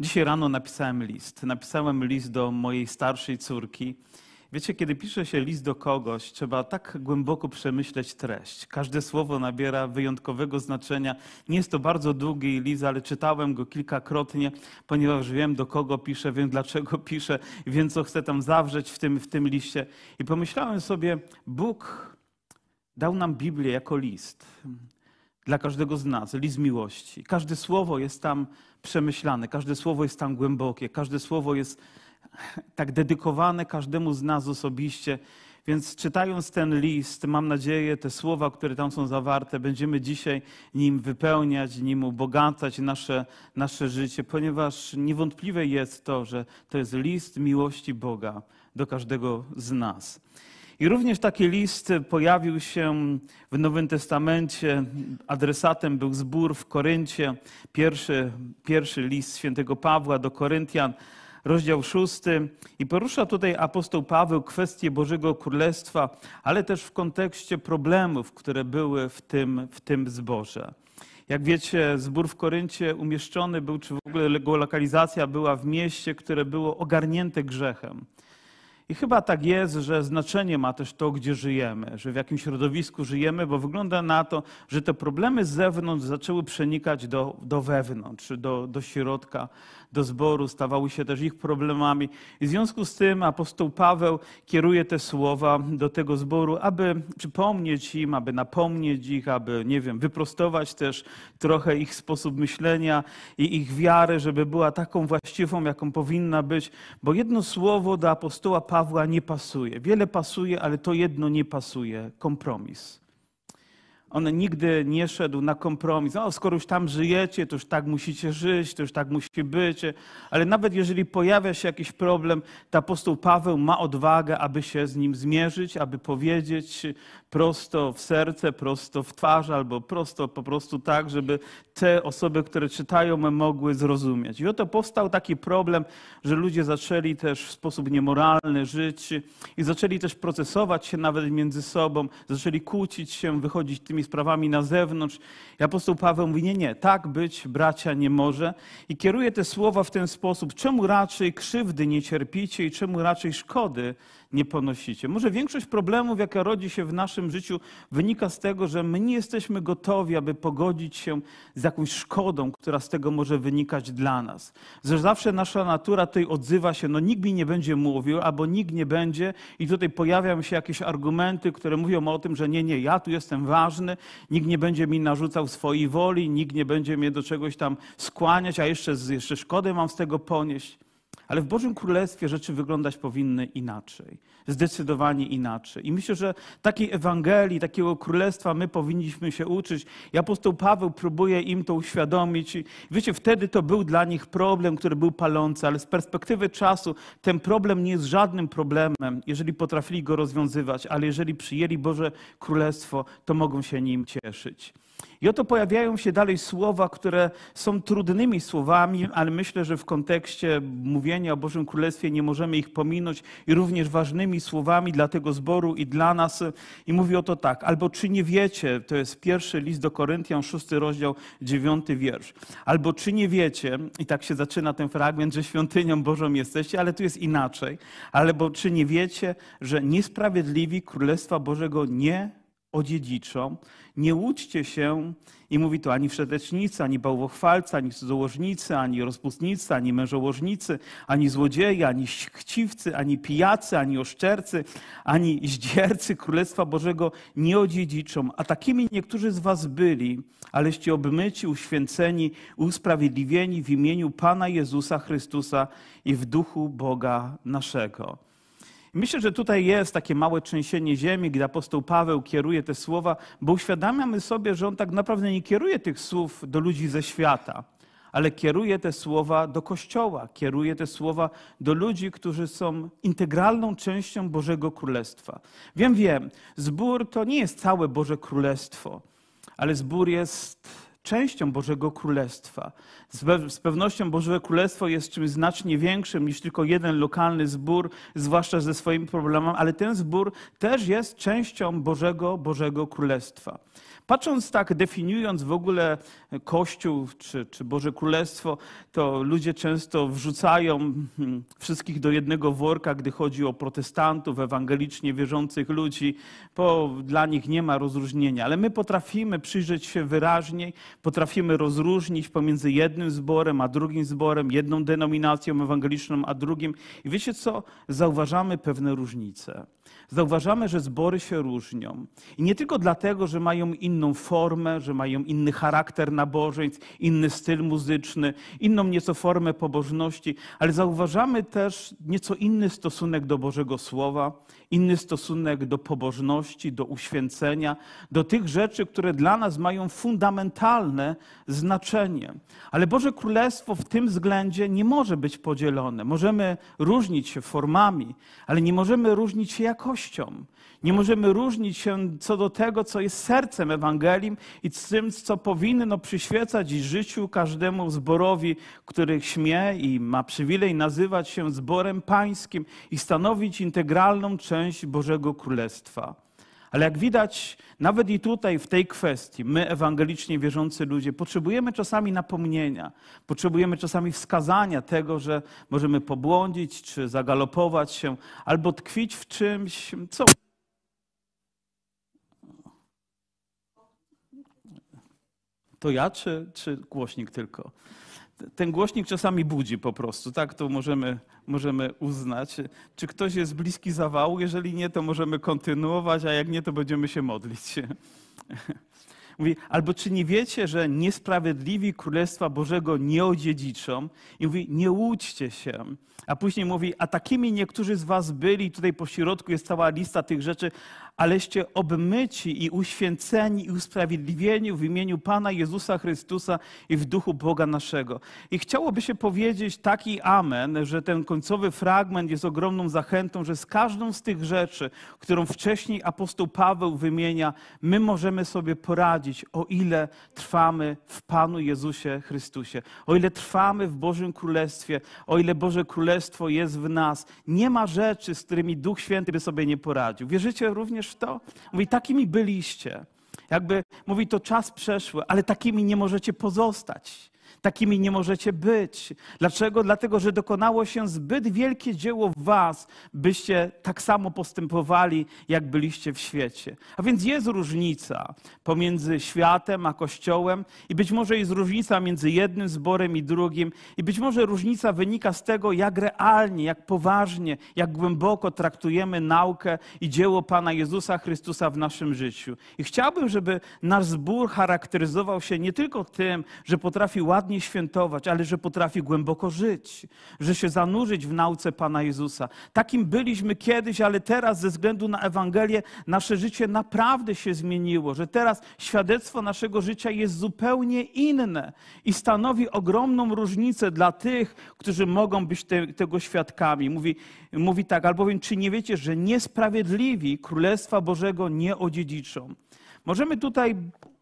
Dzisiaj rano napisałem list. Napisałem list do mojej starszej córki. Wiecie, kiedy pisze się list do kogoś, trzeba tak głęboko przemyśleć treść. Każde słowo nabiera wyjątkowego znaczenia. Nie jest to bardzo długi list, ale czytałem go kilkakrotnie, ponieważ wiem, do kogo piszę, wiem, dlaczego piszę wiem, co chcę tam zawrzeć w tym, w tym liście. I pomyślałem sobie, Bóg dał nam Biblię jako list dla każdego z nas, list miłości. Każde słowo jest tam przemyślane, każde słowo jest tam głębokie, każde słowo jest tak dedykowane każdemu z nas osobiście. Więc czytając ten list, mam nadzieję, te słowa, które tam są zawarte, będziemy dzisiaj nim wypełniać, nim ubogacać nasze, nasze życie, ponieważ niewątpliwe jest to, że to jest list miłości Boga do każdego z nas. I również taki list pojawił się w Nowym Testamencie. Adresatem był zbór w Koryncie, pierwszy, pierwszy list świętego Pawła do Koryntian, rozdział szósty. I porusza tutaj apostoł Paweł kwestię Bożego Królestwa, ale też w kontekście problemów, które były w tym, w tym zborze. Jak wiecie, zbór w Koryncie umieszczony był, czy w ogóle jego lokalizacja była w mieście, które było ogarnięte grzechem. I chyba tak jest, że znaczenie ma też to, gdzie żyjemy, że w jakim środowisku żyjemy, bo wygląda na to, że te problemy z zewnątrz zaczęły przenikać do, do wewnątrz, do, do środka do zboru, stawały się też ich problemami. I w związku z tym apostoł Paweł kieruje te słowa do tego zboru, aby przypomnieć im, aby napomnieć ich, aby, nie wiem, wyprostować też trochę ich sposób myślenia i ich wiarę, żeby była taką właściwą, jaką powinna być. Bo jedno słowo do apostoła Pawła nie pasuje. Wiele pasuje, ale to jedno nie pasuje kompromis. On nigdy nie szedł na kompromis. O, skoro już tam żyjecie, to już tak musicie żyć, to już tak musi być. Ale nawet jeżeli pojawia się jakiś problem, to apostoł Paweł ma odwagę, aby się z nim zmierzyć, aby powiedzieć prosto w serce, prosto w twarz, albo prosto po prostu tak, żeby te osoby, które czytają, mogły zrozumieć. I oto powstał taki problem, że ludzie zaczęli też w sposób niemoralny żyć i zaczęli też procesować się nawet między sobą, zaczęli kłócić się, wychodzić tymi sprawami na zewnątrz. I apostoł Paweł mówi, nie, nie, tak być bracia nie może. I kieruje te słowa w ten sposób, czemu raczej krzywdy nie cierpicie i czemu raczej szkody nie ponosicie. Może większość problemów, jaka rodzi się w naszym życiu, wynika z tego, że my nie jesteśmy gotowi, aby pogodzić się z jakąś szkodą, która z tego może wynikać dla nas. Że zawsze nasza natura tutaj odzywa się, no nikt mi nie będzie mówił, albo nikt nie będzie, i tutaj pojawiają się jakieś argumenty, które mówią o tym, że nie, nie, ja tu jestem ważny, nikt nie będzie mi narzucał swojej woli, nikt nie będzie mnie do czegoś tam skłaniać, a jeszcze, jeszcze szkodę mam z tego ponieść. Ale w Bożym Królestwie rzeczy wyglądać powinny inaczej, zdecydowanie inaczej. I myślę, że takiej Ewangelii, takiego Królestwa my powinniśmy się uczyć. I apostoł Paweł próbuje im to uświadomić. I wiecie, wtedy to był dla nich problem, który był palący, ale z perspektywy czasu ten problem nie jest żadnym problemem, jeżeli potrafili go rozwiązywać, ale jeżeli przyjęli Boże Królestwo, to mogą się nim cieszyć. I oto pojawiają się dalej słowa, które są trudnymi słowami, ale myślę, że w kontekście mówienia o Bożym Królestwie nie możemy ich pominąć i również ważnymi słowami dla tego zboru i dla nas. I mówi o to tak, albo czy nie wiecie, to jest pierwszy list do Koryntian, szósty rozdział, dziewiąty wiersz. Albo czy nie wiecie, i tak się zaczyna ten fragment, że świątynią Bożą jesteście, ale tu jest inaczej. Albo czy nie wiecie, że niesprawiedliwi Królestwa Bożego nie odziedziczą. Nie łudźcie się, i mówi to ani wszetecznicy, ani bałwochwalcy, ani cudzołożnicy, ani rozpustnicy, ani mężołożnicy, ani złodzieje, ani chciwcy, ani pijacy, ani oszczercy, ani zdziercy Królestwa Bożego nie odziedziczą. A takimi niektórzy z was byli, aleście obmyci, uświęceni, usprawiedliwieni w imieniu Pana Jezusa Chrystusa i w duchu Boga naszego. Myślę, że tutaj jest takie małe trzęsienie ziemi, gdy apostoł Paweł kieruje te słowa, bo uświadamiamy sobie, że on tak naprawdę nie kieruje tych słów do ludzi ze świata, ale kieruje te słowa do Kościoła, kieruje te słowa do ludzi, którzy są integralną częścią Bożego Królestwa. Wiem, wiem, zbór to nie jest całe Boże Królestwo, ale zbór jest częścią Bożego Królestwa. Z pewnością Boże Królestwo jest czymś znacznie większym niż tylko jeden lokalny zbór, zwłaszcza ze swoimi problemami, ale ten zbór też jest częścią Bożego, Bożego Królestwa. Patrząc tak, definiując w ogóle Kościół czy, czy Boże Królestwo, to ludzie często wrzucają hmm, wszystkich do jednego worka, gdy chodzi o protestantów, ewangelicznie wierzących ludzi, bo dla nich nie ma rozróżnienia. Ale my potrafimy przyjrzeć się wyraźniej, potrafimy rozróżnić pomiędzy jednym zborem a drugim zborem, jedną denominacją ewangeliczną a drugim. I wiecie co? Zauważamy pewne różnice zauważamy, że zbory się różnią. I nie tylko dlatego, że mają inną formę, że mają inny charakter nabożeństw, inny styl muzyczny, inną nieco formę pobożności, ale zauważamy też nieco inny stosunek do Bożego Słowa, inny stosunek do pobożności, do uświęcenia, do tych rzeczy, które dla nas mają fundamentalne znaczenie. Ale Boże Królestwo w tym względzie nie może być podzielone. Możemy różnić się formami, ale nie możemy różnić się jakością. Nie możemy różnić się co do tego, co jest sercem Ewangelii i z tym, co powinno przyświecać życiu każdemu zborowi, który śmie i ma przywilej nazywać się zborem pańskim i stanowić integralną część Bożego Królestwa. Ale jak widać, nawet i tutaj, w tej kwestii, my, ewangelicznie wierzący ludzie, potrzebujemy czasami napomnienia, potrzebujemy czasami wskazania tego, że możemy pobłądzić czy zagalopować się, albo tkwić w czymś, co To ja, czy, czy głośnik tylko? Ten głośnik czasami budzi po prostu, tak? To możemy, możemy uznać. Czy ktoś jest bliski zawału? Jeżeli nie, to możemy kontynuować, a jak nie, to będziemy się modlić. Mówi, albo czy nie wiecie, że niesprawiedliwi Królestwa Bożego nie odziedziczą? I mówi, nie łudźcie się. A później mówi, a takimi niektórzy z was byli, tutaj po środku jest cała lista tych rzeczy, aleście obmyci i uświęceni i usprawiedliwieni w imieniu Pana Jezusa Chrystusa i w duchu Boga naszego. I chciałoby się powiedzieć taki amen, że ten końcowy fragment jest ogromną zachętą, że z każdą z tych rzeczy, którą wcześniej apostoł Paweł wymienia, my możemy sobie poradzić, o ile trwamy w Panu Jezusie Chrystusie, o ile trwamy w Bożym Królestwie, o ile Boże Królestwo jest w nas. Nie ma rzeczy, z którymi Duch Święty by sobie nie poradził. Wierzycie również w to? Mówi, takimi byliście. Jakby mówi, to czas przeszły, ale takimi nie możecie pozostać. Takimi nie możecie być. Dlaczego? Dlatego, że dokonało się zbyt wielkie dzieło w Was, byście tak samo postępowali, jak byliście w świecie. A więc jest różnica pomiędzy światem a Kościołem, i być może jest różnica między jednym zborem i drugim, i być może różnica wynika z tego, jak realnie, jak poważnie, jak głęboko traktujemy naukę i dzieło Pana Jezusa Chrystusa w naszym życiu. I chciałbym, żeby nasz zbór charakteryzował się nie tylko tym, że potrafi ładnie ładnie świętować, ale że potrafi głęboko żyć, że się zanurzyć w nauce Pana Jezusa. Takim byliśmy kiedyś, ale teraz ze względu na Ewangelię nasze życie naprawdę się zmieniło, że teraz świadectwo naszego życia jest zupełnie inne i stanowi ogromną różnicę dla tych, którzy mogą być te, tego świadkami. Mówi, mówi tak, albowiem czy nie wiecie, że niesprawiedliwi Królestwa Bożego nie odziedziczą. Możemy tutaj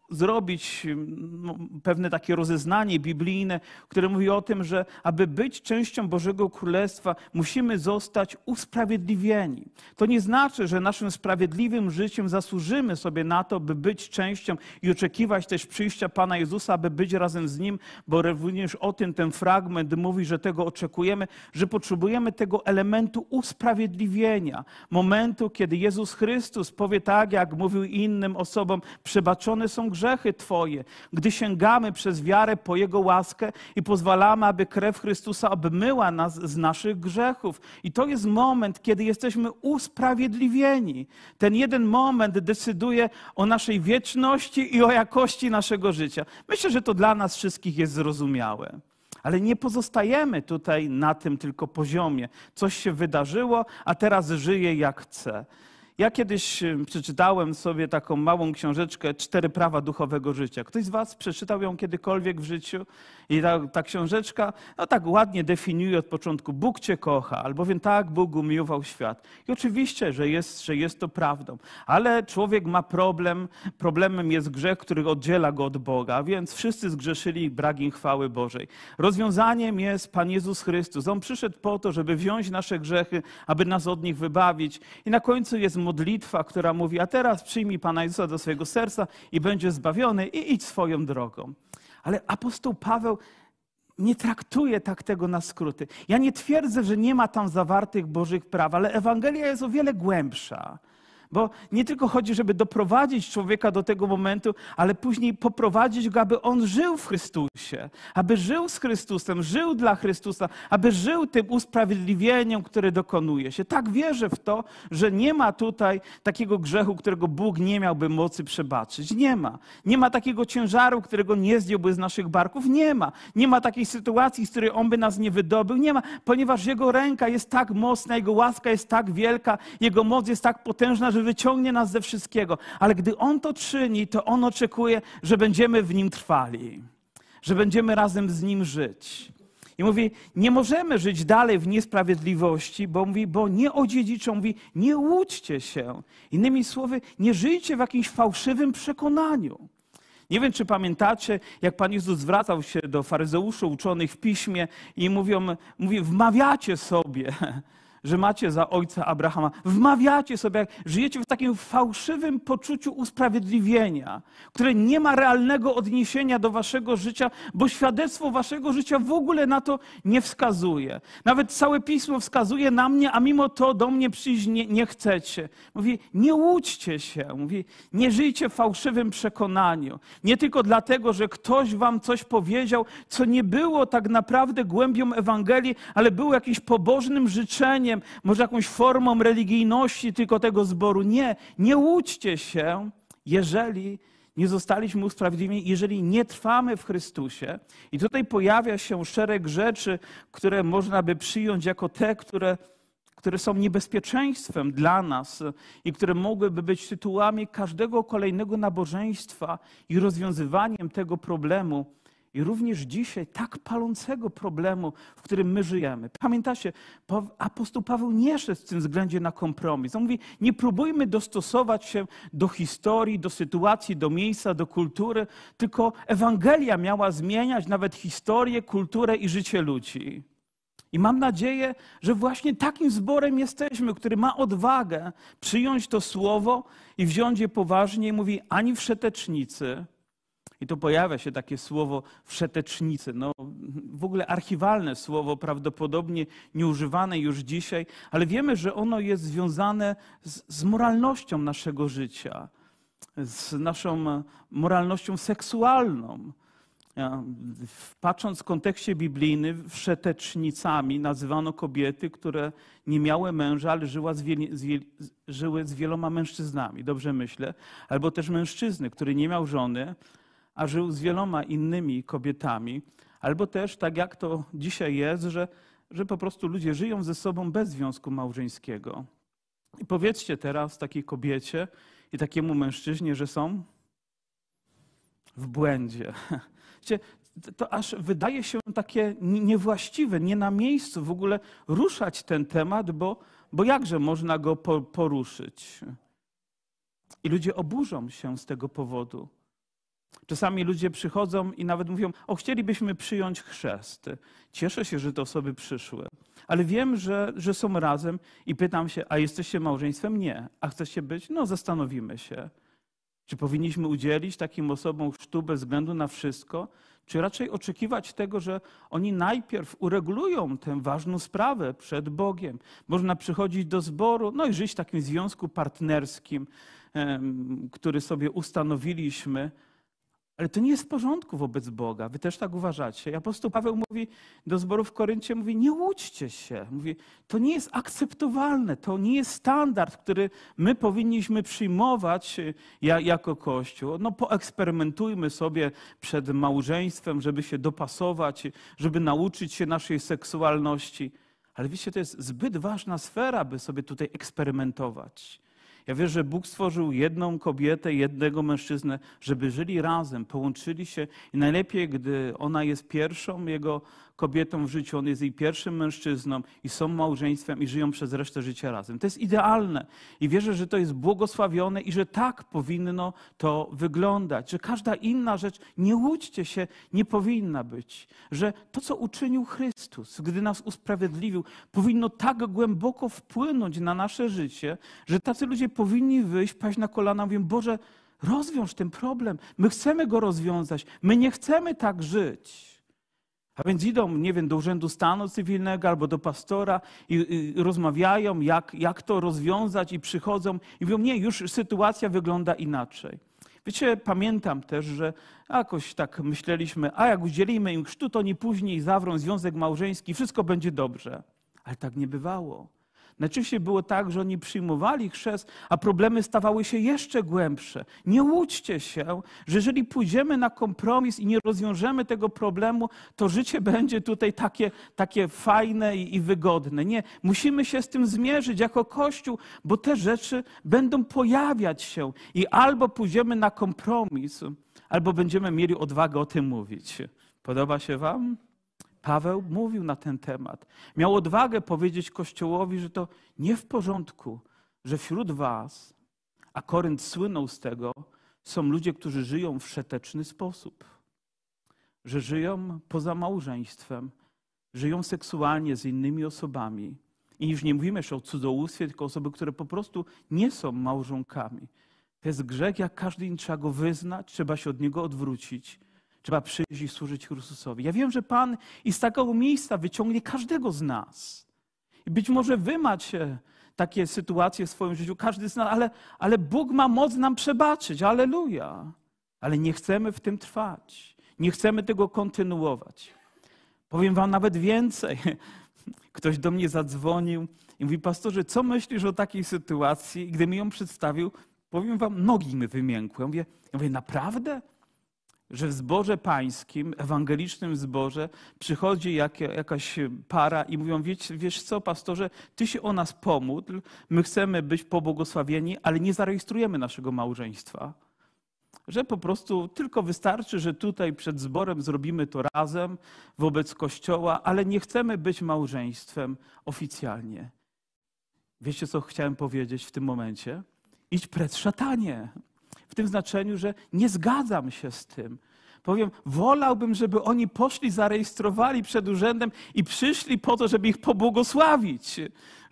zrobić no, pewne takie rozeznanie biblijne, które mówi o tym, że aby być częścią Bożego Królestwa, musimy zostać usprawiedliwieni. To nie znaczy, że naszym sprawiedliwym życiem zasłużymy sobie na to, by być częścią i oczekiwać też przyjścia Pana Jezusa, aby być razem z Nim, bo również o tym ten fragment mówi, że tego oczekujemy, że potrzebujemy tego elementu usprawiedliwienia. Momentu, kiedy Jezus Chrystus powie tak, jak mówił innym osobom, przebaczone są grzechy Twoje, gdy sięgamy przez wiarę po Jego łaskę i pozwalamy, aby krew Chrystusa obmyła nas z naszych grzechów. I to jest moment, kiedy jesteśmy usprawiedliwieni. Ten jeden moment decyduje o naszej wieczności i o jakości naszego życia. Myślę, że to dla nas wszystkich jest zrozumiałe. Ale nie pozostajemy tutaj na tym tylko poziomie. Coś się wydarzyło, a teraz żyję jak chcę. Ja kiedyś y, przeczytałem sobie taką małą książeczkę Cztery prawa duchowego życia. Ktoś z Was przeczytał ją kiedykolwiek w życiu? I ta, ta książeczka no, tak ładnie definiuje od początku: Bóg Cię kocha, albowiem tak Bóg umiłował świat. I oczywiście, że jest, że jest to prawdą, ale człowiek ma problem. Problemem jest grzech, który oddziela go od Boga, więc wszyscy zgrzeszyli brak im chwały Bożej. Rozwiązaniem jest Pan Jezus Chrystus. On przyszedł po to, żeby wziąć nasze grzechy, aby nas od nich wybawić. I na końcu jest modlitwa, która mówi: A teraz przyjmij Pana Jezusa do swojego serca i będzie zbawiony i idź swoją drogą. Ale apostoł Paweł nie traktuje tak tego na skróty. Ja nie twierdzę, że nie ma tam zawartych Bożych praw, ale Ewangelia jest o wiele głębsza. Bo nie tylko chodzi, żeby doprowadzić człowieka do tego momentu, ale później poprowadzić go, aby on żył w Chrystusie, aby żył z Chrystusem, żył dla Chrystusa, aby żył tym usprawiedliwieniem, które dokonuje się. Tak wierzę w to, że nie ma tutaj takiego grzechu, którego Bóg nie miałby mocy przebaczyć. Nie ma. Nie ma takiego ciężaru, którego nie zdjąłby z naszych barków. Nie ma. Nie ma takiej sytuacji, z której On by nas nie wydobył. Nie ma, ponieważ Jego ręka jest tak mocna, Jego łaska jest tak wielka, Jego moc jest tak potężna, że wyciągnie nas ze wszystkiego. Ale gdy On to czyni, to On oczekuje, że będziemy w Nim trwali, że będziemy razem z Nim żyć. I mówi, nie możemy żyć dalej w niesprawiedliwości, bo mówi, bo nie odziedziczą, mówi, nie łudźcie się. Innymi słowy, nie żyjcie w jakimś fałszywym przekonaniu. Nie wiem, czy pamiętacie, jak Pan Jezus zwracał się do faryzeuszy uczonych w piśmie i mówią, mówi, wmawiacie sobie, że macie za ojca Abrahama. Wmawiacie sobie, żyjecie w takim fałszywym poczuciu usprawiedliwienia, które nie ma realnego odniesienia do waszego życia, bo świadectwo waszego życia w ogóle na to nie wskazuje. Nawet całe pismo wskazuje na mnie, a mimo to do mnie przyjść nie, nie chcecie. Mówi, nie łudźcie się. Mówi, nie żyjcie w fałszywym przekonaniu. Nie tylko dlatego, że ktoś wam coś powiedział, co nie było tak naprawdę głębią Ewangelii, ale było jakimś pobożnym życzeniem, może jakąś formą religijności tylko tego zboru. Nie, nie łudźcie się, jeżeli nie zostaliśmy usprawiedliwieni, jeżeli nie trwamy w Chrystusie. I tutaj pojawia się szereg rzeczy, które można by przyjąć jako te, które, które są niebezpieczeństwem dla nas i które mogłyby być tytułami każdego kolejnego nabożeństwa i rozwiązywaniem tego problemu i również dzisiaj tak palącego problemu, w którym my żyjemy. Pamiętacie, apostoł Paweł nie szedł w tym względzie na kompromis. On mówi, nie próbujmy dostosować się do historii, do sytuacji, do miejsca, do kultury, tylko Ewangelia miała zmieniać nawet historię, kulturę i życie ludzi. I mam nadzieję, że właśnie takim zborem jesteśmy, który ma odwagę przyjąć to słowo i wziąć je poważnie i mówi ani wszetecznicy, i tu pojawia się takie słowo wszetecznicy. No, w ogóle archiwalne słowo, prawdopodobnie nieużywane już dzisiaj, ale wiemy, że ono jest związane z, z moralnością naszego życia, z naszą moralnością seksualną. Patrząc w kontekście biblijnym, wszetecznicami nazywano kobiety, które nie miały męża, ale żyła z z żyły z wieloma mężczyznami, dobrze myślę. Albo też mężczyzny, który nie miał żony, a żył z wieloma innymi kobietami, albo też tak jak to dzisiaj jest, że, że po prostu ludzie żyją ze sobą bez związku małżeńskiego. I powiedzcie teraz takiej kobiecie i takiemu mężczyźnie, że są w błędzie. To aż wydaje się takie niewłaściwe, nie na miejscu w ogóle ruszać ten temat, bo, bo jakże można go poruszyć? I ludzie oburzą się z tego powodu. Czasami ludzie przychodzą i nawet mówią: O, chcielibyśmy przyjąć chrzest. Cieszę się, że te osoby przyszły, ale wiem, że, że są razem i pytam się: A jesteście małżeństwem? Nie. A chcecie być? No, zastanowimy się. Czy powinniśmy udzielić takim osobom chrztu bez względu na wszystko? Czy raczej oczekiwać tego, że oni najpierw uregulują tę ważną sprawę przed Bogiem? Można przychodzić do zboru, no i żyć w takim związku partnerskim, który sobie ustanowiliśmy, ale to nie jest w porządku wobec Boga. Wy też tak uważacie. I apostoł Paweł mówi do zboru w Koryncie, mówi, nie łudźcie się. Mówi, to nie jest akceptowalne, to nie jest standard, który my powinniśmy przyjmować e, jako Kościół. No poeksperymentujmy sobie przed małżeństwem, żeby się dopasować, żeby nauczyć się naszej seksualności. Ale wiecie, to jest zbyt ważna sfera, by sobie tutaj eksperymentować. Ja wierzę, że Bóg stworzył jedną kobietę, jednego mężczyznę, żeby żyli razem, połączyli się. I najlepiej, gdy ona jest pierwszą jego kobietą w życiu, on jest jej pierwszym mężczyzną i są małżeństwem i żyją przez resztę życia razem. To jest idealne i wierzę, że to jest błogosławione i że tak powinno to wyglądać, że każda inna rzecz, nie łudźcie się, nie powinna być, że to, co uczynił Chrystus, gdy nas usprawiedliwił, powinno tak głęboko wpłynąć na nasze życie, że tacy ludzie powinni wyjść, paść na kolana, mówią, Boże, rozwiąż ten problem. My chcemy go rozwiązać. My nie chcemy tak żyć. A więc idą, nie wiem, do Urzędu Stanu Cywilnego albo do pastora i, i, rozmawiają, jak, jak to rozwiązać i przychodzą i mówią, nie, już sytuacja wygląda inaczej. Wiecie, pamiętam też, że jakoś tak myśleliśmy, a jak udzielimy im chrztu, to oni później zawrą związek małżeński, wszystko będzie dobrze. Ale tak nie bywało. Najczęściej było tak, że oni przyjmowali chrzest, a problemy stawały się jeszcze głębsze. Nie łudźcie się, że jeżeli pójdziemy na kompromis i nie rozwiążemy tego problemu, to życie będzie tutaj takie, takie fajne i, i wygodne. Nie, musimy się z tym zmierzyć jako Kościół, bo te rzeczy będą pojawiać się i albo pójdziemy na kompromis, albo będziemy mieli odwagę o tym mówić. Podoba się Wam? Paweł mówił na ten temat. Miał odwagę powiedzieć Kościołowi, że to nie w porządku, że wśród Was, a Korynt słynął z tego, są ludzie, którzy żyją w szeteczny sposób. Że żyją poza małżeństwem, żyją seksualnie z innymi osobami. I już nie mówimy jeszcze o cudzołóstwie, tylko osoby, które po prostu nie są małżonkami. To jest grzech, jak każdy trzeba go wyznać, trzeba się od niego odwrócić Trzeba przyjść i służyć Chrystusowi. Ja wiem, że Pan i z takiego miejsca wyciągnie każdego z nas. I być może wy macie takie sytuacje w swoim życiu, każdy z nas, ale, ale Bóg ma moc nam przebaczyć. Aleluja. Ale nie chcemy w tym trwać. Nie chcemy tego kontynuować. Powiem wam nawet więcej. Ktoś do mnie zadzwonił i mówi, pastorze, co myślisz o takiej sytuacji? I gdy mi ją przedstawił, powiem wam, nogi mi wymiękły. Ja mówię, ja mówię naprawdę? Że w zborze pańskim, ewangelicznym zborze, przychodzi jak, jakaś para i mówią: wiesz, wiesz co, pastorze, ty się o nas pomódl, my chcemy być pobłogosławieni, ale nie zarejestrujemy naszego małżeństwa. Że po prostu tylko wystarczy, że tutaj przed zborem zrobimy to razem wobec Kościoła, ale nie chcemy być małżeństwem oficjalnie. Wiecie, co chciałem powiedzieć w tym momencie? Idź przed szatanie w tym znaczeniu, że nie zgadzam się z tym. Powiem, wolałbym, żeby oni poszli, zarejestrowali przed urzędem i przyszli po to, żeby ich pobłogosławić,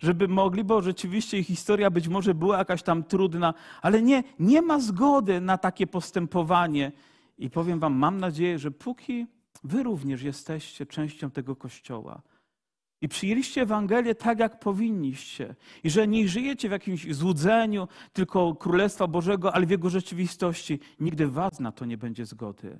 żeby mogli, bo rzeczywiście ich historia być może była jakaś tam trudna, ale nie, nie ma zgody na takie postępowanie. I powiem Wam, mam nadzieję, że póki Wy również jesteście częścią tego kościoła, i przyjęliście Ewangelię tak, jak powinniście. I że nie żyjecie w jakimś złudzeniu tylko Królestwa Bożego, ale w Jego rzeczywistości. Nigdy Was na to nie będzie zgody.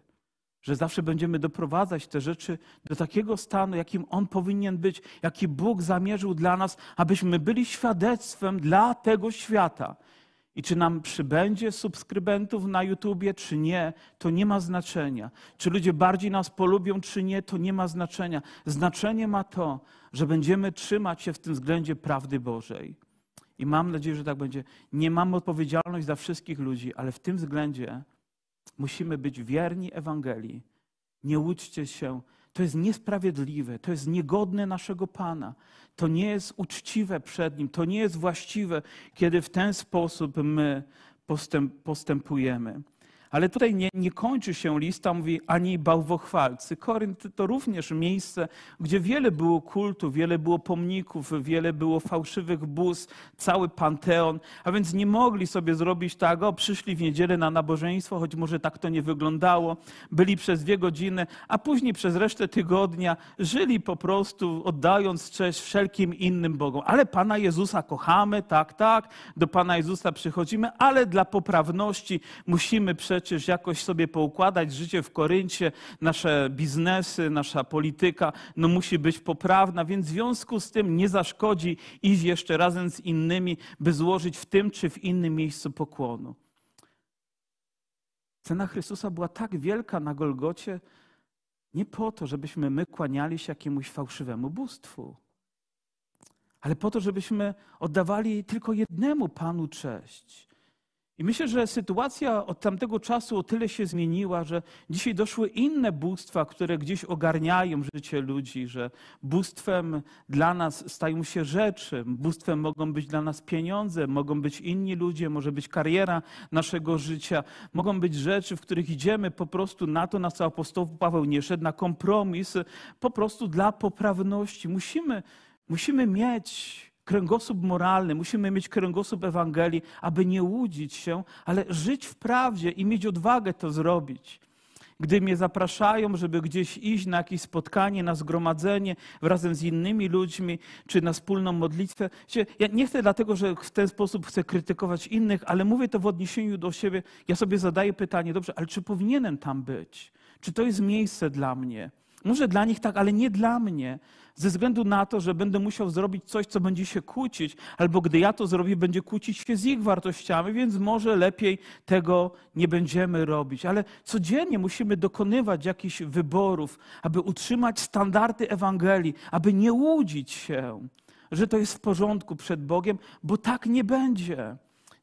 Że zawsze będziemy doprowadzać te rzeczy do takiego stanu, jakim On powinien być, jaki Bóg zamierzył dla nas, abyśmy byli świadectwem dla tego świata. I czy nam przybędzie subskrybentów na YouTubie, czy nie, to nie ma znaczenia. Czy ludzie bardziej nas polubią, czy nie, to nie ma znaczenia. Znaczenie ma to, że będziemy trzymać się w tym względzie prawdy Bożej. I mam nadzieję, że tak będzie. Nie mamy odpowiedzialność za wszystkich ludzi, ale w tym względzie musimy być wierni Ewangelii. Nie łudźcie się. To jest niesprawiedliwe, to jest niegodne naszego Pana. To nie jest uczciwe przed Nim, to nie jest właściwe, kiedy w ten sposób my postęp, postępujemy. Ale tutaj nie, nie kończy się lista, mówi ani bałwochwalcy. Korynt to również miejsce, gdzie wiele było kultu, wiele było pomników, wiele było fałszywych bóz, cały panteon, a więc nie mogli sobie zrobić tak, o przyszli w niedzielę na nabożeństwo, choć może tak to nie wyglądało, byli przez dwie godziny, a później przez resztę tygodnia żyli po prostu oddając cześć wszelkim innym Bogom. Ale Pana Jezusa kochamy, tak, tak, do Pana Jezusa przychodzimy, ale dla poprawności musimy przejść przecież jakoś sobie poukładać życie w Koryncie, nasze biznesy, nasza polityka, no musi być poprawna, więc w związku z tym nie zaszkodzi iść jeszcze razem z innymi, by złożyć w tym czy w innym miejscu pokłonu. Cena Chrystusa była tak wielka na Golgocie, nie po to, żebyśmy my kłaniali się jakiemuś fałszywemu bóstwu, ale po to, żebyśmy oddawali tylko jednemu Panu cześć. I myślę, że sytuacja od tamtego czasu o tyle się zmieniła, że dzisiaj doszły inne bóstwa, które gdzieś ogarniają życie ludzi, że bóstwem dla nas stają się rzeczy, bóstwem mogą być dla nas pieniądze, mogą być inni ludzie, może być kariera naszego życia, mogą być rzeczy, w których idziemy po prostu na to, na co apostoł Paweł nie szedł, na kompromis, po prostu dla poprawności. Musimy, musimy mieć kręgosłup moralny, musimy mieć kręgosłup Ewangelii, aby nie łudzić się, ale żyć w prawdzie i mieć odwagę to zrobić. Gdy mnie zapraszają, żeby gdzieś iść na jakieś spotkanie, na zgromadzenie razem z innymi ludźmi, czy na wspólną modlitwę, ja nie chcę dlatego, że w ten sposób chcę krytykować innych, ale mówię to w odniesieniu do siebie. Ja sobie zadaję pytanie, dobrze, ale czy powinienem tam być? Czy to jest miejsce dla mnie? Może dla nich tak, ale nie dla mnie ze względu na to, że będę musiał zrobić coś, co będzie się kłócić, albo gdy ja to zrobię, będzie kłócić się z ich wartościami, więc może lepiej tego nie będziemy robić. Ale codziennie musimy dokonywać jakichś wyborów, aby utrzymać standardy Ewangelii, aby nie łudzić się, że to jest w porządku przed Bogiem, bo tak nie będzie.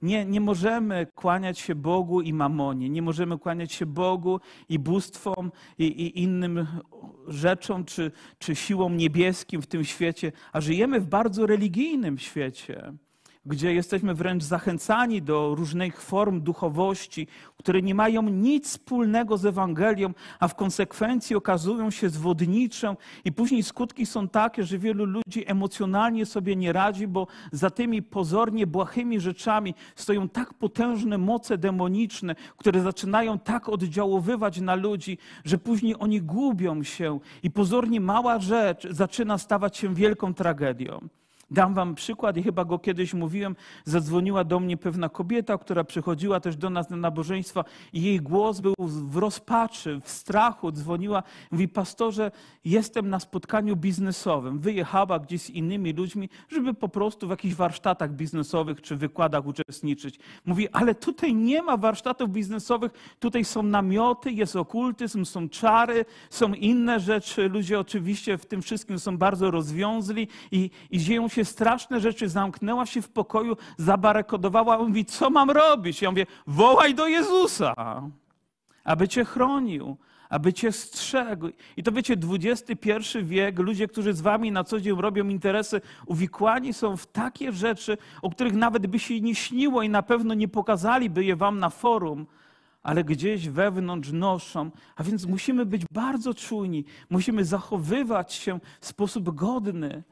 Nie, nie możemy kłaniać się Bogu i mamonie, nie możemy kłaniać się Bogu i bóstwom i, i innym rzeczom czy, czy siłom niebieskim w tym świecie, a żyjemy w bardzo religijnym świecie gdzie jesteśmy wręcz zachęcani do różnych form duchowości, które nie mają nic wspólnego z Ewangelią, a w konsekwencji okazują się zwodnicze, i później skutki są takie, że wielu ludzi emocjonalnie sobie nie radzi, bo za tymi pozornie błahymi rzeczami stoją tak potężne moce demoniczne, które zaczynają tak oddziaływać na ludzi, że później oni gubią się i pozornie mała rzecz zaczyna stawać się wielką tragedią. Dam wam przykład i chyba go kiedyś mówiłem. Zadzwoniła do mnie pewna kobieta, która przychodziła też do nas na nabożeństwa i jej głos był w rozpaczy, w strachu. Dzwoniła, mówi, pastorze, jestem na spotkaniu biznesowym. Wyjechała gdzieś z innymi ludźmi, żeby po prostu w jakichś warsztatach biznesowych czy wykładach uczestniczyć. Mówi, ale tutaj nie ma warsztatów biznesowych, tutaj są namioty, jest okultyzm, są czary, są inne rzeczy. Ludzie oczywiście w tym wszystkim są bardzo rozwiązli i, i dzieją się straszne rzeczy, zamknęła się w pokoju, zabarykodowała, mówi, co mam robić? Ja mówię, wołaj do Jezusa, aby cię chronił, aby cię strzegł. I to wiecie, XXI wiek, ludzie, którzy z wami na co dzień robią interesy, uwikłani są w takie rzeczy, o których nawet by się nie śniło i na pewno nie pokazaliby je wam na forum, ale gdzieś wewnątrz noszą. A więc musimy być bardzo czujni, musimy zachowywać się w sposób godny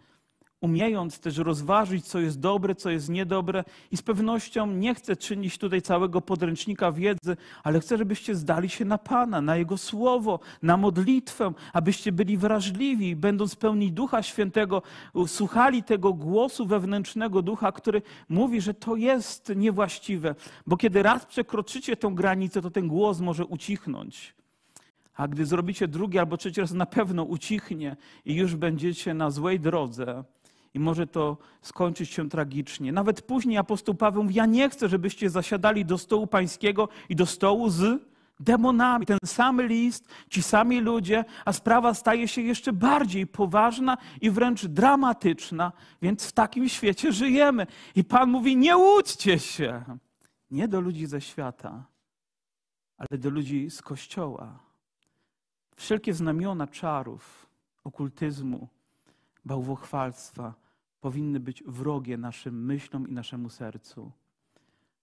umiejąc też rozważyć, co jest dobre, co jest niedobre. I z pewnością nie chcę czynić tutaj całego podręcznika wiedzy, ale chcę, żebyście zdali się na Pana, na Jego Słowo, na modlitwę, abyście byli wrażliwi, będąc pełni Ducha Świętego, słuchali tego głosu wewnętrznego Ducha, który mówi, że to jest niewłaściwe. Bo kiedy raz przekroczycie tę granicę, to ten głos może ucichnąć. A gdy zrobicie drugi albo trzeci raz, na pewno ucichnie i już będziecie na złej drodze i może to skończyć się tragicznie. Nawet później apostoł Paweł mówi, ja nie chcę, żebyście zasiadali do stołu pańskiego i do stołu z demonami. Ten sam list, ci sami ludzie, a sprawa staje się jeszcze bardziej poważna i wręcz dramatyczna, więc w takim świecie żyjemy. I Pan mówi, nie łudźcie się. Nie do ludzi ze świata, ale do ludzi z Kościoła. Wszelkie znamiona czarów, okultyzmu, bałwochwalstwa powinny być wrogie naszym myślom i naszemu sercu.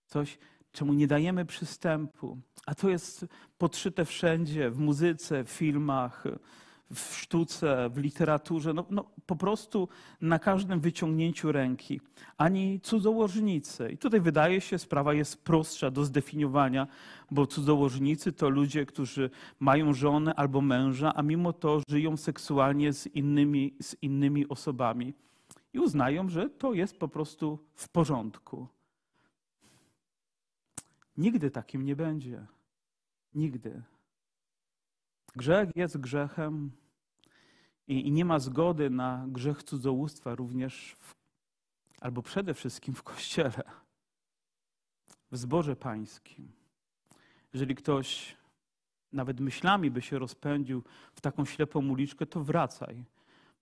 Coś, czemu nie dajemy przystępu. A to jest podszyte wszędzie, w muzyce, w filmach, w sztuce, w literaturze, no, no, po prostu na każdym wyciągnięciu ręki. Ani cudzołożnicy. I tutaj wydaje się, sprawa jest prostsza do zdefiniowania, bo cudzołożnicy to ludzie, którzy mają żonę albo męża, a mimo to żyją seksualnie z innymi, z innymi osobami. I uznają, że to jest po prostu w porządku. Nigdy takim nie będzie. Nigdy. Grzech jest grzechem i, nie ma zgody na grzech cudzołóstwa również, w, albo przede wszystkim w Kościele, w zborze pańskim. Jeżeli ktoś nawet myślami by się rozpędził w taką ślepą uliczkę, to wracaj,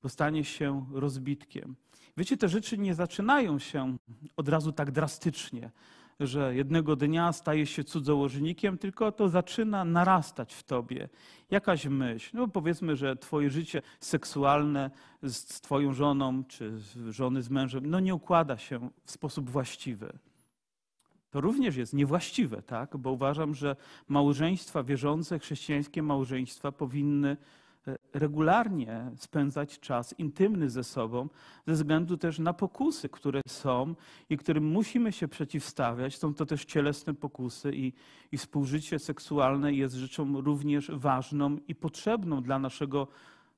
bo stanie się rozbitkiem. Wiecie, te rzeczy nie zaczynają się od razu tak drastycznie, że jednego dnia staje się cudzołożnikiem, tylko to zaczyna narastać w tobie. Jakaś myśl, no powiedzmy, że twoje życie seksualne z twoją żoną, czy żony z mężem, no nie układa się w sposób właściwy. To również jest niewłaściwe, tak? Bo uważam, że małżeństwa wierzące, chrześcijańskie małżeństwa powinny regularnie spędzać czas intymny ze sobą, ze względu też na pokusy, które są i którym musimy się przeciwstawiać. Są to też cielesne pokusy i, i współżycie seksualne jest rzeczą również ważną i potrzebną dla naszego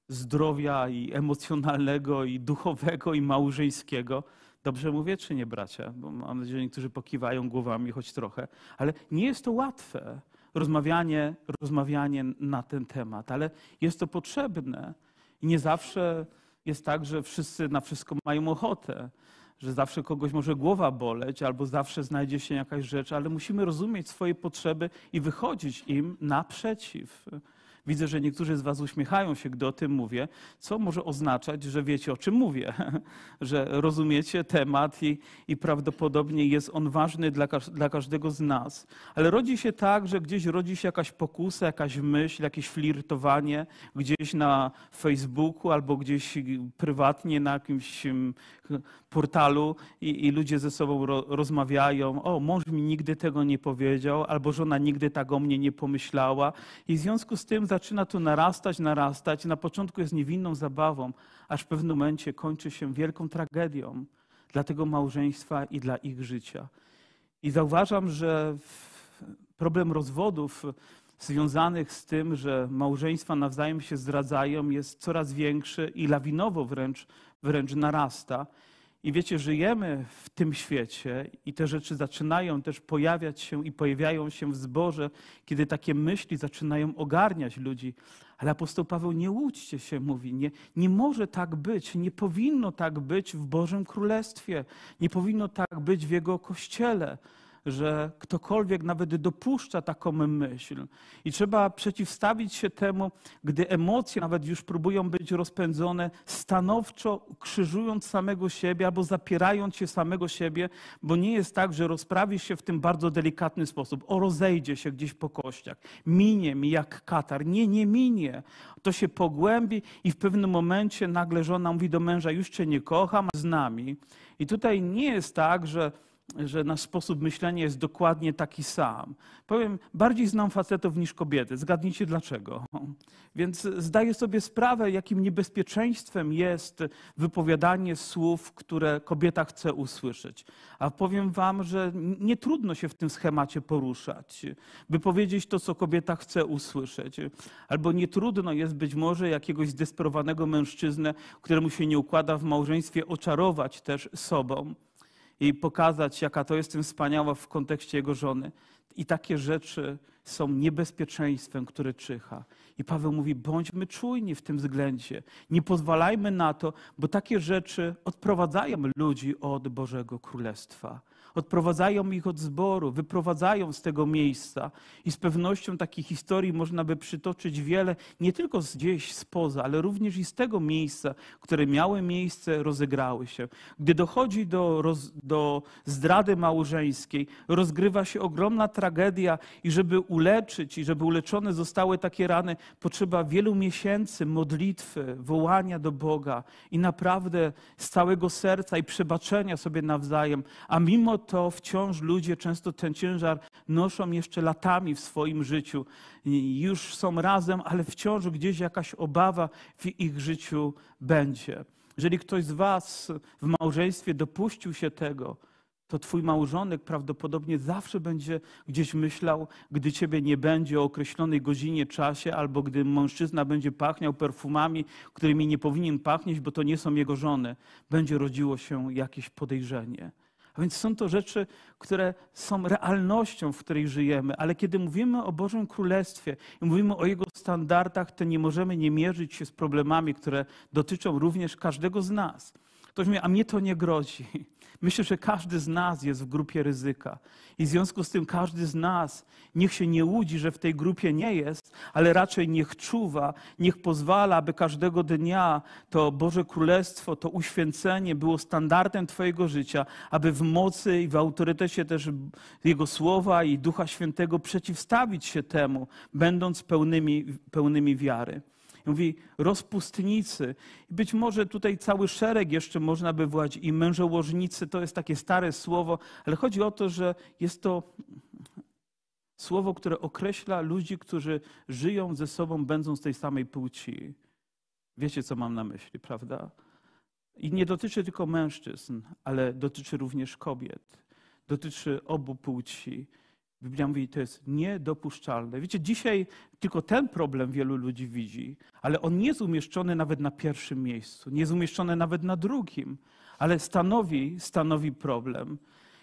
zdrowia i emocjonalnego, i duchowego, i małżeńskiego. Dobrze mówię, czy nie, bracia? Bo mam nadzieję, że niektórzy pokiwają głowami choć trochę, ale nie jest to łatwe rozmawianie, rozmawianie na ten temat, ale jest to potrzebne. I nie zawsze jest tak, że wszyscy na wszystko mają ochotę, że zawsze kogoś może głowa boleć, albo zawsze znajdzie się jakaś rzecz, ale musimy rozumieć swoje potrzeby i wychodzić im naprzeciw. Widzę, że niektórzy z Was uśmiechają się, gdy o tym mówię, co może oznaczać, że wiecie, o czym mówię, że rozumiecie temat i, i prawdopodobnie jest on ważny dla, dla każdego z nas. Ale rodzi się tak, że gdzieś rodzi się jakaś pokusa, jakaś myśl, jakieś flirtowanie, gdzieś na Facebooku albo gdzieś prywatnie na jakimś mm, portalu i, i ludzie ze sobą ro, rozmawiają. O, mąż mi nigdy tego nie powiedział, albo żona nigdy tak o mnie nie pomyślała. I w związku z tym zaczyna to narastać, narastać. Na początku jest niewinną zabawą, aż w pewnym momencie kończy się wielką tragedią dla tego małżeństwa i dla ich życia. I zauważam, że problem rozwodów związanych z tym, że małżeństwa nawzajem się zdradzają, jest coraz większy i lawinowo wręcz, wręcz narasta. I wiecie, żyjemy w tym świecie i te rzeczy zaczynają też pojawiać się i pojawiają się w zborze, kiedy takie myśli zaczynają ogarniać ludzi. Ale apostoł Paweł, nie łudźcie się, mówi, nie, nie może tak być, nie powinno tak być w Bożym Królestwie, nie powinno tak być w Jego Kościele że ktokolwiek nawet dopuszcza taką myśl. I trzeba przeciwstawić się temu, gdy emocje nawet już próbują być rozpędzone, stanowczo krzyżując samego siebie albo zapierając się samego siebie, bo nie jest tak, że rozprawi się w tym bardzo delikatny sposób. O, rozejdzie się gdzieś po kościach. Minie mi jak katar. Nie, nie minie. To się pogłębi i w pewnym momencie nagle żona mówi do męża, już cię nie kocham, z nami. I tutaj nie jest tak, że że nasz sposób myślenia jest dokładnie taki sam. Powiem, bardziej znam facetów niż kobiety. Zgadnijcie dlaczego. Więc zdaję sobie sprawę, jakim niebezpieczeństwem jest wypowiadanie słów, które kobieta chce usłyszeć. A powiem wam, że nie trudno się w tym schemacie poruszać, by powiedzieć to, co kobieta chce usłyszeć. Albo nie trudno jest być może jakiegoś zdesperowanego mężczyznę, któremu się nie układa w małżeństwie, oczarować też sobą i pokazać, jaka to jest tym wspaniała w kontekście jego żony. I takie rzeczy są niebezpieczeństwem, które czyha. I Paweł mówi: bądźmy czujni w tym względzie. Nie pozwalajmy na to, bo takie rzeczy odprowadzają ludzi od Bożego Królestwa odprowadzają ich od zboru, wyprowadzają z tego miejsca. I z pewnością takich historii można by przytoczyć wiele, nie tylko gdzieś spoza, ale również i z tego miejsca, które miały miejsce, rozegrały się. Gdy dochodzi do, roz, do zdrady małżeńskiej, rozgrywa się ogromna tragedia i żeby uleczyć, i żeby uleczone zostały takie rany, potrzeba wielu miesięcy modlitwy, wołania do Boga i naprawdę z całego serca i przebaczenia sobie nawzajem. A mimo to wciąż ludzie często ten ciężar noszą jeszcze latami w swoim życiu. Już są razem, ale wciąż gdzieś jakaś obawa w ich życiu będzie. Jeżeli ktoś z Was w małżeństwie dopuścił się tego, to Twój małżonek prawdopodobnie zawsze będzie gdzieś myślał, gdy Ciebie nie będzie o określonej godzinie, czasie, albo gdy mężczyzna będzie pachniał perfumami, którymi nie powinien pachnieć, bo to nie są jego żony, będzie rodziło się jakieś podejrzenie. A więc są to rzeczy, które są realnością, w której żyjemy, ale kiedy mówimy o Bożym Królestwie i mówimy o Jego standardach, to nie możemy nie mierzyć się z problemami, które dotyczą również każdego z nas. Ktoś mówi, a mnie to nie grozi. Myślę, że każdy z nas jest w grupie ryzyka. I w związku z tym każdy z nas niech się nie łudzi, że w tej grupie nie jest, ale raczej niech czuwa, niech pozwala, aby każdego dnia to Boże Królestwo, to uświęcenie było standardem Twojego życia, aby w mocy i w autorytecie też Jego Słowa i Ducha Świętego przeciwstawić się temu, będąc pełnymi, pełnymi wiary. Mówi rozpustnicy. Być może tutaj cały szereg jeszcze można by wołać i mężołożnicy. To jest takie stare słowo, ale chodzi o to, że jest to słowo, które określa ludzi, którzy żyją ze sobą, będąc tej samej płci. Wiecie, co mam na myśli, prawda? I nie dotyczy tylko mężczyzn, ale dotyczy również kobiet. Dotyczy obu płci. Biblia mówi, to jest niedopuszczalne. Wiecie, dzisiaj tylko ten problem wielu ludzi widzi, ale on nie jest umieszczony nawet na pierwszym miejscu, nie jest umieszczony nawet na drugim, ale stanowi, stanowi problem.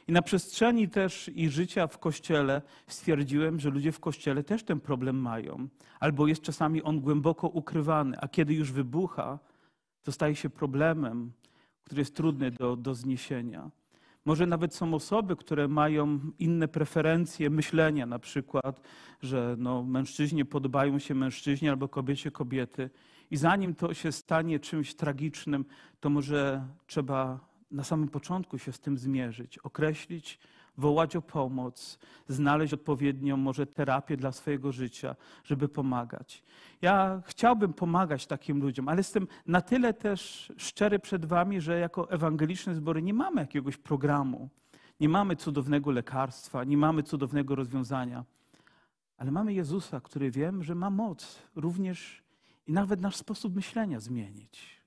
I na przestrzeni też i życia w kościele stwierdziłem, że ludzie w kościele też ten problem mają, albo jest czasami on głęboko ukrywany, a kiedy już wybucha, to staje się problemem, który jest trudny do, do zniesienia. Może nawet są osoby, które mają inne preferencje myślenia, na przykład, że no, podobają się mężczyźni albo kobiecie kobiety. I zanim to się stanie czymś tragicznym, to może trzeba na samym początku się z tym zmierzyć, określić, wołać o pomoc, znaleźć odpowiednią może terapię dla swojego życia, żeby pomagać. Ja chciałbym pomagać takim ludziom, ale jestem na tyle też szczery przed wami, że jako ewangeliczne zbory nie mamy jakiegoś programu, nie mamy cudownego lekarstwa, nie mamy cudownego rozwiązania, ale mamy Jezusa, który wiem, że ma moc również i nawet nasz sposób myślenia zmienić.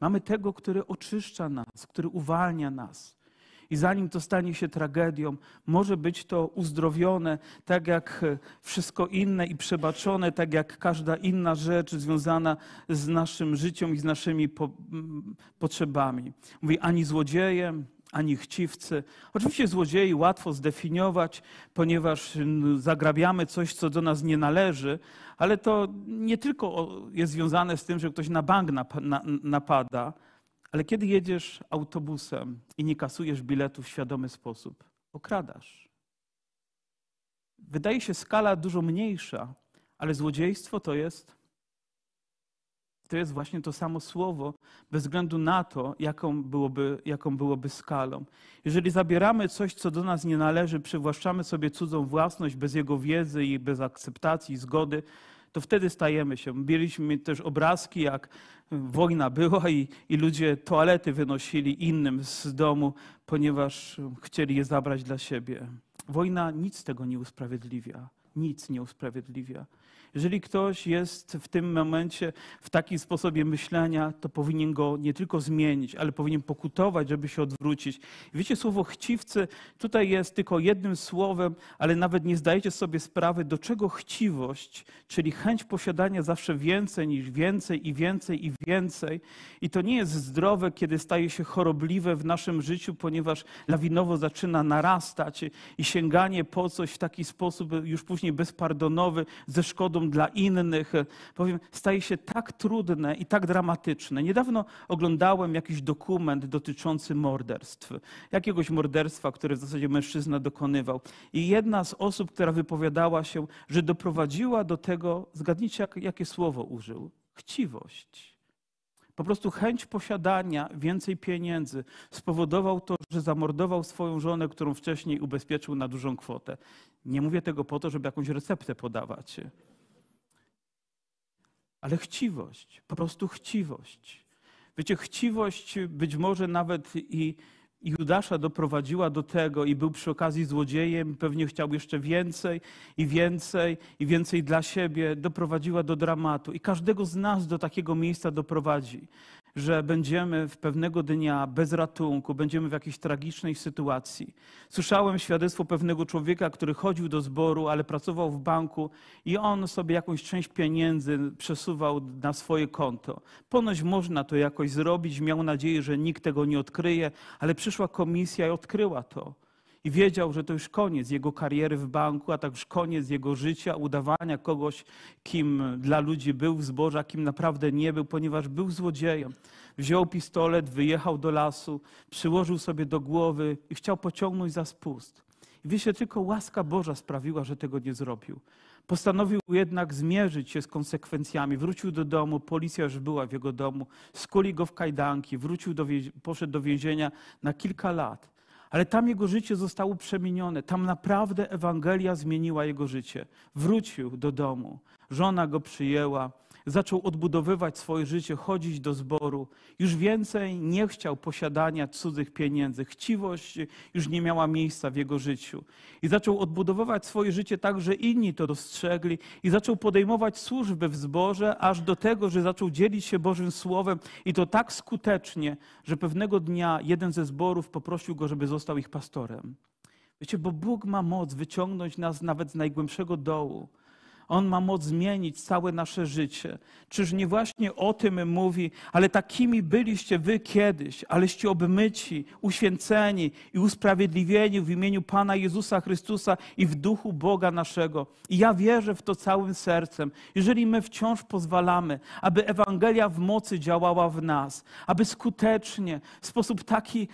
Mamy tego, który oczyszcza nas, który uwalnia nas, i zanim to stanie się tragedią, może być to uzdrowione, tak jak wszystko inne i przebaczone, tak jak każda inna rzecz związana z naszym życiem i z naszymi po, potrzebami. Mówi ani złodzieje, ani chciwcy. Oczywiście złodziei łatwo zdefiniować, ponieważ zagrabiamy coś, co do nas nie należy, ale to nie tylko jest związane z tym, że ktoś na bank napada, ale kiedy jedziesz autobusem i nie kasujesz biletu w świadomy sposób, okradasz. Wydaje się skala dużo mniejsza, ale złodziejstwo to jest to jest właśnie to samo słowo, bez względu na to, jaką byłoby, jaką byłoby skalą. Jeżeli zabieramy coś, co do nas nie należy, przywłaszczamy sobie cudzą własność bez jego wiedzy i bez akceptacji, zgody, to wtedy stajemy się. Mieliśmy też obrazki, jak wojna była i, i ludzie toalety wynosili innym z domu, ponieważ chcieli je zabrać dla siebie. Wojna nic tego nie usprawiedliwia. Nic nie usprawiedliwia. Jeżeli ktoś jest w tym momencie w takim sposobie myślenia, to powinien go nie tylko zmienić, ale powinien pokutować, żeby się odwrócić. Wiecie, słowo chciwcy tutaj jest tylko jednym słowem, ale nawet nie zdajecie sobie sprawy, do czego chciwość, czyli chęć posiadania zawsze więcej niż więcej i więcej i więcej. I to nie jest zdrowe, kiedy staje się chorobliwe w naszym życiu, ponieważ lawinowo zaczyna narastać i sięganie po coś w taki sposób już później bezpardonowy ze szkodą dla innych, powiem, staje się tak trudne i tak dramatyczne. Niedawno oglądałem jakiś dokument dotyczący morderstw. Jakiegoś morderstwa, które w zasadzie mężczyzna dokonywał. I jedna z osób, która wypowiadała się, że doprowadziła do tego, zgadnijcie, jak, jakie słowo użył? Chciwość. Po prostu chęć posiadania więcej pieniędzy spowodował to, że zamordował swoją żonę, którą wcześniej ubezpieczył na dużą kwotę. Nie mówię tego po to, żeby jakąś receptę podawać ale chciwość, po prostu chciwość. Wiecie, chciwość być może nawet i Judasza doprowadziła do tego i był przy okazji złodziejem, pewnie chciał jeszcze więcej i więcej i więcej dla siebie, doprowadziła do dramatu. I każdego z nas do takiego miejsca doprowadzi że będziemy w pewnego dnia bez ratunku, będziemy w jakiejś tragicznej sytuacji. Słyszałem świadectwo pewnego człowieka, który chodził do zboru, ale pracował w banku i on sobie jakąś część pieniędzy przesuwał na swoje konto. Ponoć można to jakoś zrobić, miał nadzieję, że nikt tego nie odkryje, ale przyszła komisja i odkryła to. I wiedział, że to już koniec jego kariery w banku, a także koniec jego życia, udawania kogoś, kim dla ludzi był w zborze, a kim naprawdę nie był, ponieważ był złodziejem. Wziął pistolet, wyjechał do lasu, przyłożył sobie do głowy i chciał pociągnąć za spust. I wiecie, tylko łaska Boża sprawiła, że tego nie zrobił. Postanowił jednak zmierzyć się z konsekwencjami. Wrócił do domu, policja już była w jego domu, skuli go w kajdanki, wrócił do, poszedł do więzienia na kilka lat. Ale tam jego życie zostało przemienione. Tam naprawdę Ewangelia zmieniła jego życie. Wrócił do domu. Żona go przyjęła, zaczął odbudowywać swoje życie, chodzić do zboru. Już więcej nie chciał posiadania cudzych pieniędzy. Chciwość już nie miała miejsca w jego życiu. I zaczął odbudowywać swoje życie tak, że inni to dostrzegli. I zaczął podejmować służbę w zborze, aż do tego, że zaczął dzielić się Bożym Słowem. I to tak skutecznie, że pewnego dnia jeden ze zborów poprosił go, żeby został ich pastorem. Wiecie, bo Bóg ma moc wyciągnąć nas nawet z najgłębszego dołu. On ma moc zmienić całe nasze życie. Czyż nie właśnie o tym mówi, ale takimi byliście wy kiedyś, aleście obmyci, uświęceni i usprawiedliwieni w imieniu Pana Jezusa Chrystusa i w duchu Boga naszego. I ja wierzę w to całym sercem. Jeżeli my wciąż pozwalamy, aby Ewangelia w mocy działała w nas, aby skutecznie, w sposób taki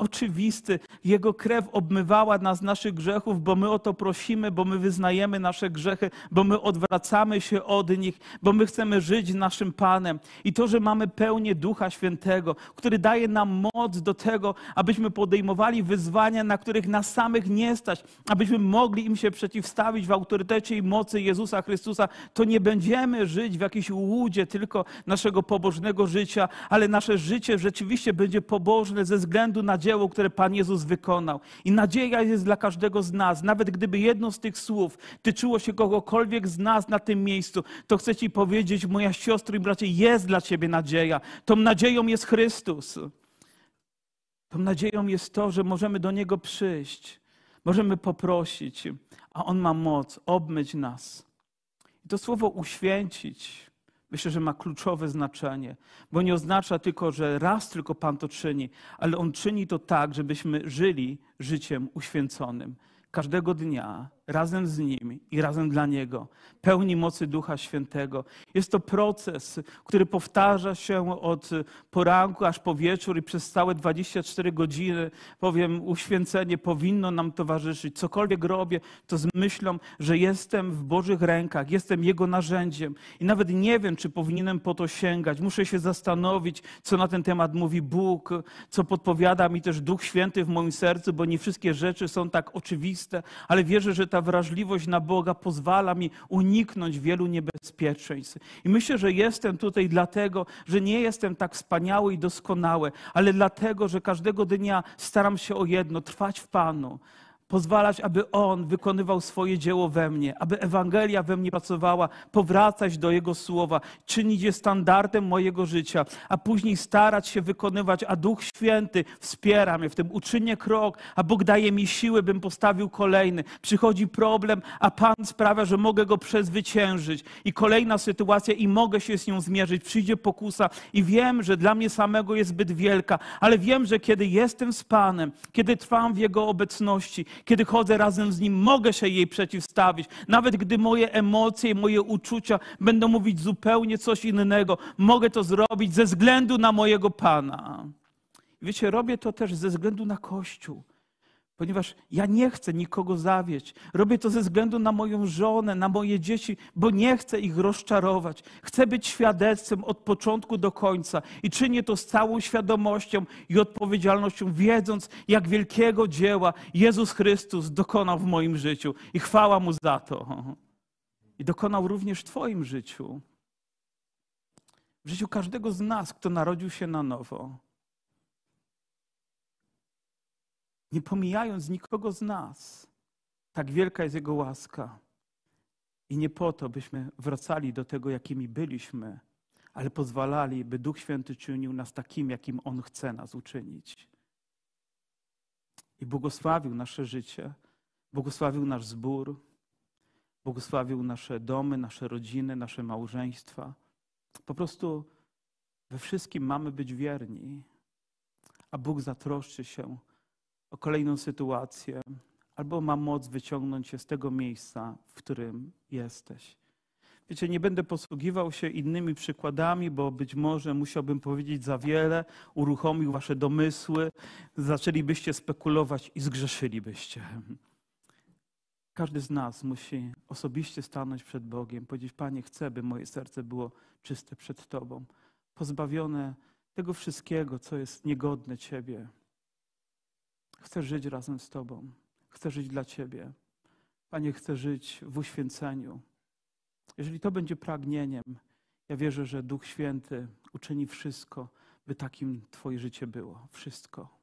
oczywisty. Jego krew obmywała nas naszych grzechów, bo my o to prosimy, bo my wyznajemy nasze grzechy, bo my odwracamy się od nich, bo my chcemy żyć naszym Panem. I to, że mamy pełnię Ducha Świętego, który daje nam moc do tego, abyśmy podejmowali wyzwania, na których nas samych nie stać, abyśmy mogli im się przeciwstawić w autorytecie i mocy Jezusa Chrystusa, to nie będziemy żyć w jakiejś łudzie tylko naszego pobożnego życia, ale nasze życie rzeczywiście będzie pobożne ze względu na dzieło, które Pan Jezus wykonał. I nadzieja jest dla każdego z nas. Nawet gdyby jedno z tych słów tyczyło się kogokolwiek z nas na tym miejscu, to chcę Ci powiedzieć, moja siostro i bracie, jest dla Ciebie nadzieja. Tą nadzieją jest Chrystus. Tą nadzieją jest to, że możemy do Niego przyjść, możemy poprosić, a On ma moc obmyć nas. I to słowo uświęcić myślę, że ma kluczowe znaczenie, bo nie oznacza tylko, że raz tylko Pan to czyni, ale On czyni to tak, żebyśmy żyli życiem uświęconym. Każdego dnia razem z Nim i razem dla Niego, pełni mocy Ducha Świętego. Jest to proces, który powtarza się od poranku aż po wieczór i przez całe 24 godziny, powiem, uświęcenie powinno nam towarzyszyć. Cokolwiek robię, to z myślą, że jestem w Bożych rękach, jestem Jego narzędziem i nawet nie wiem, czy powinienem po to sięgać. Muszę się zastanowić, co na ten temat mówi Bóg, co podpowiada mi też Duch Święty w moim sercu, bo nie wszystkie rzeczy są tak oczywiste, ale wierzę, że ta wrażliwość na Boga pozwala mi uniknąć wielu niebezpieczeństw. I myślę, że jestem tutaj dlatego, że nie jestem tak wspaniały i doskonały, ale dlatego, że każdego dnia staram się o jedno trwać w Panu pozwalać, aby On wykonywał swoje dzieło we mnie, aby Ewangelia we mnie pracowała, powracać do Jego słowa, czynić je standardem mojego życia, a później starać się wykonywać, a Duch Święty wspiera mnie w tym, uczynię krok, a Bóg daje mi siły, bym postawił kolejny. Przychodzi problem, a Pan sprawia, że mogę go przezwyciężyć i kolejna sytuacja i mogę się z nią zmierzyć. Przyjdzie pokusa i wiem, że dla mnie samego jest zbyt wielka, ale wiem, że kiedy jestem z Panem, kiedy trwam w Jego obecności, kiedy chodzę razem z Nim, mogę się jej przeciwstawić. Nawet gdy moje emocje moje uczucia będą mówić zupełnie coś innego, mogę to zrobić ze względu na mojego Pana. Wiecie, robię to też ze względu na Kościół ponieważ ja nie chcę nikogo zawieść. Robię to ze względu na moją żonę, na moje dzieci, bo nie chcę ich rozczarować. Chcę być świadectwem od początku do końca i czynię to z całą świadomością i odpowiedzialnością, wiedząc, jak wielkiego dzieła Jezus Chrystus dokonał w moim życiu. I chwała Mu za to. I dokonał również w Twoim życiu. W życiu każdego z nas, kto narodził się na nowo. Nie pomijając nikogo z nas. Tak wielka jest Jego łaska. I nie po to, byśmy wracali do tego, jakimi byliśmy, ale pozwalali, by Duch Święty czynił nas takim, jakim On chce nas uczynić. I błogosławił nasze życie, błogosławił nasz zbór, błogosławił nasze domy, nasze rodziny, nasze małżeństwa. Po prostu we wszystkim mamy być wierni, a Bóg zatroszczy się o kolejną sytuację, albo ma moc wyciągnąć cię z tego miejsca, w którym jesteś. Wiecie, nie będę posługiwał się innymi przykładami, bo być może musiałbym powiedzieć za wiele, uruchomił wasze domysły, zaczęlibyście spekulować i zgrzeszylibyście. Każdy z nas musi osobiście stanąć przed Bogiem, powiedzieć: Panie, chcę, by moje serce było czyste przed Tobą, pozbawione tego wszystkiego, co jest niegodne Ciebie. Chcę żyć razem z Tobą, chcę żyć dla Ciebie. Panie, chcę żyć w uświęceniu. Jeżeli to będzie pragnieniem, ja wierzę, że Duch Święty uczyni wszystko, by takim Twoje życie było. Wszystko.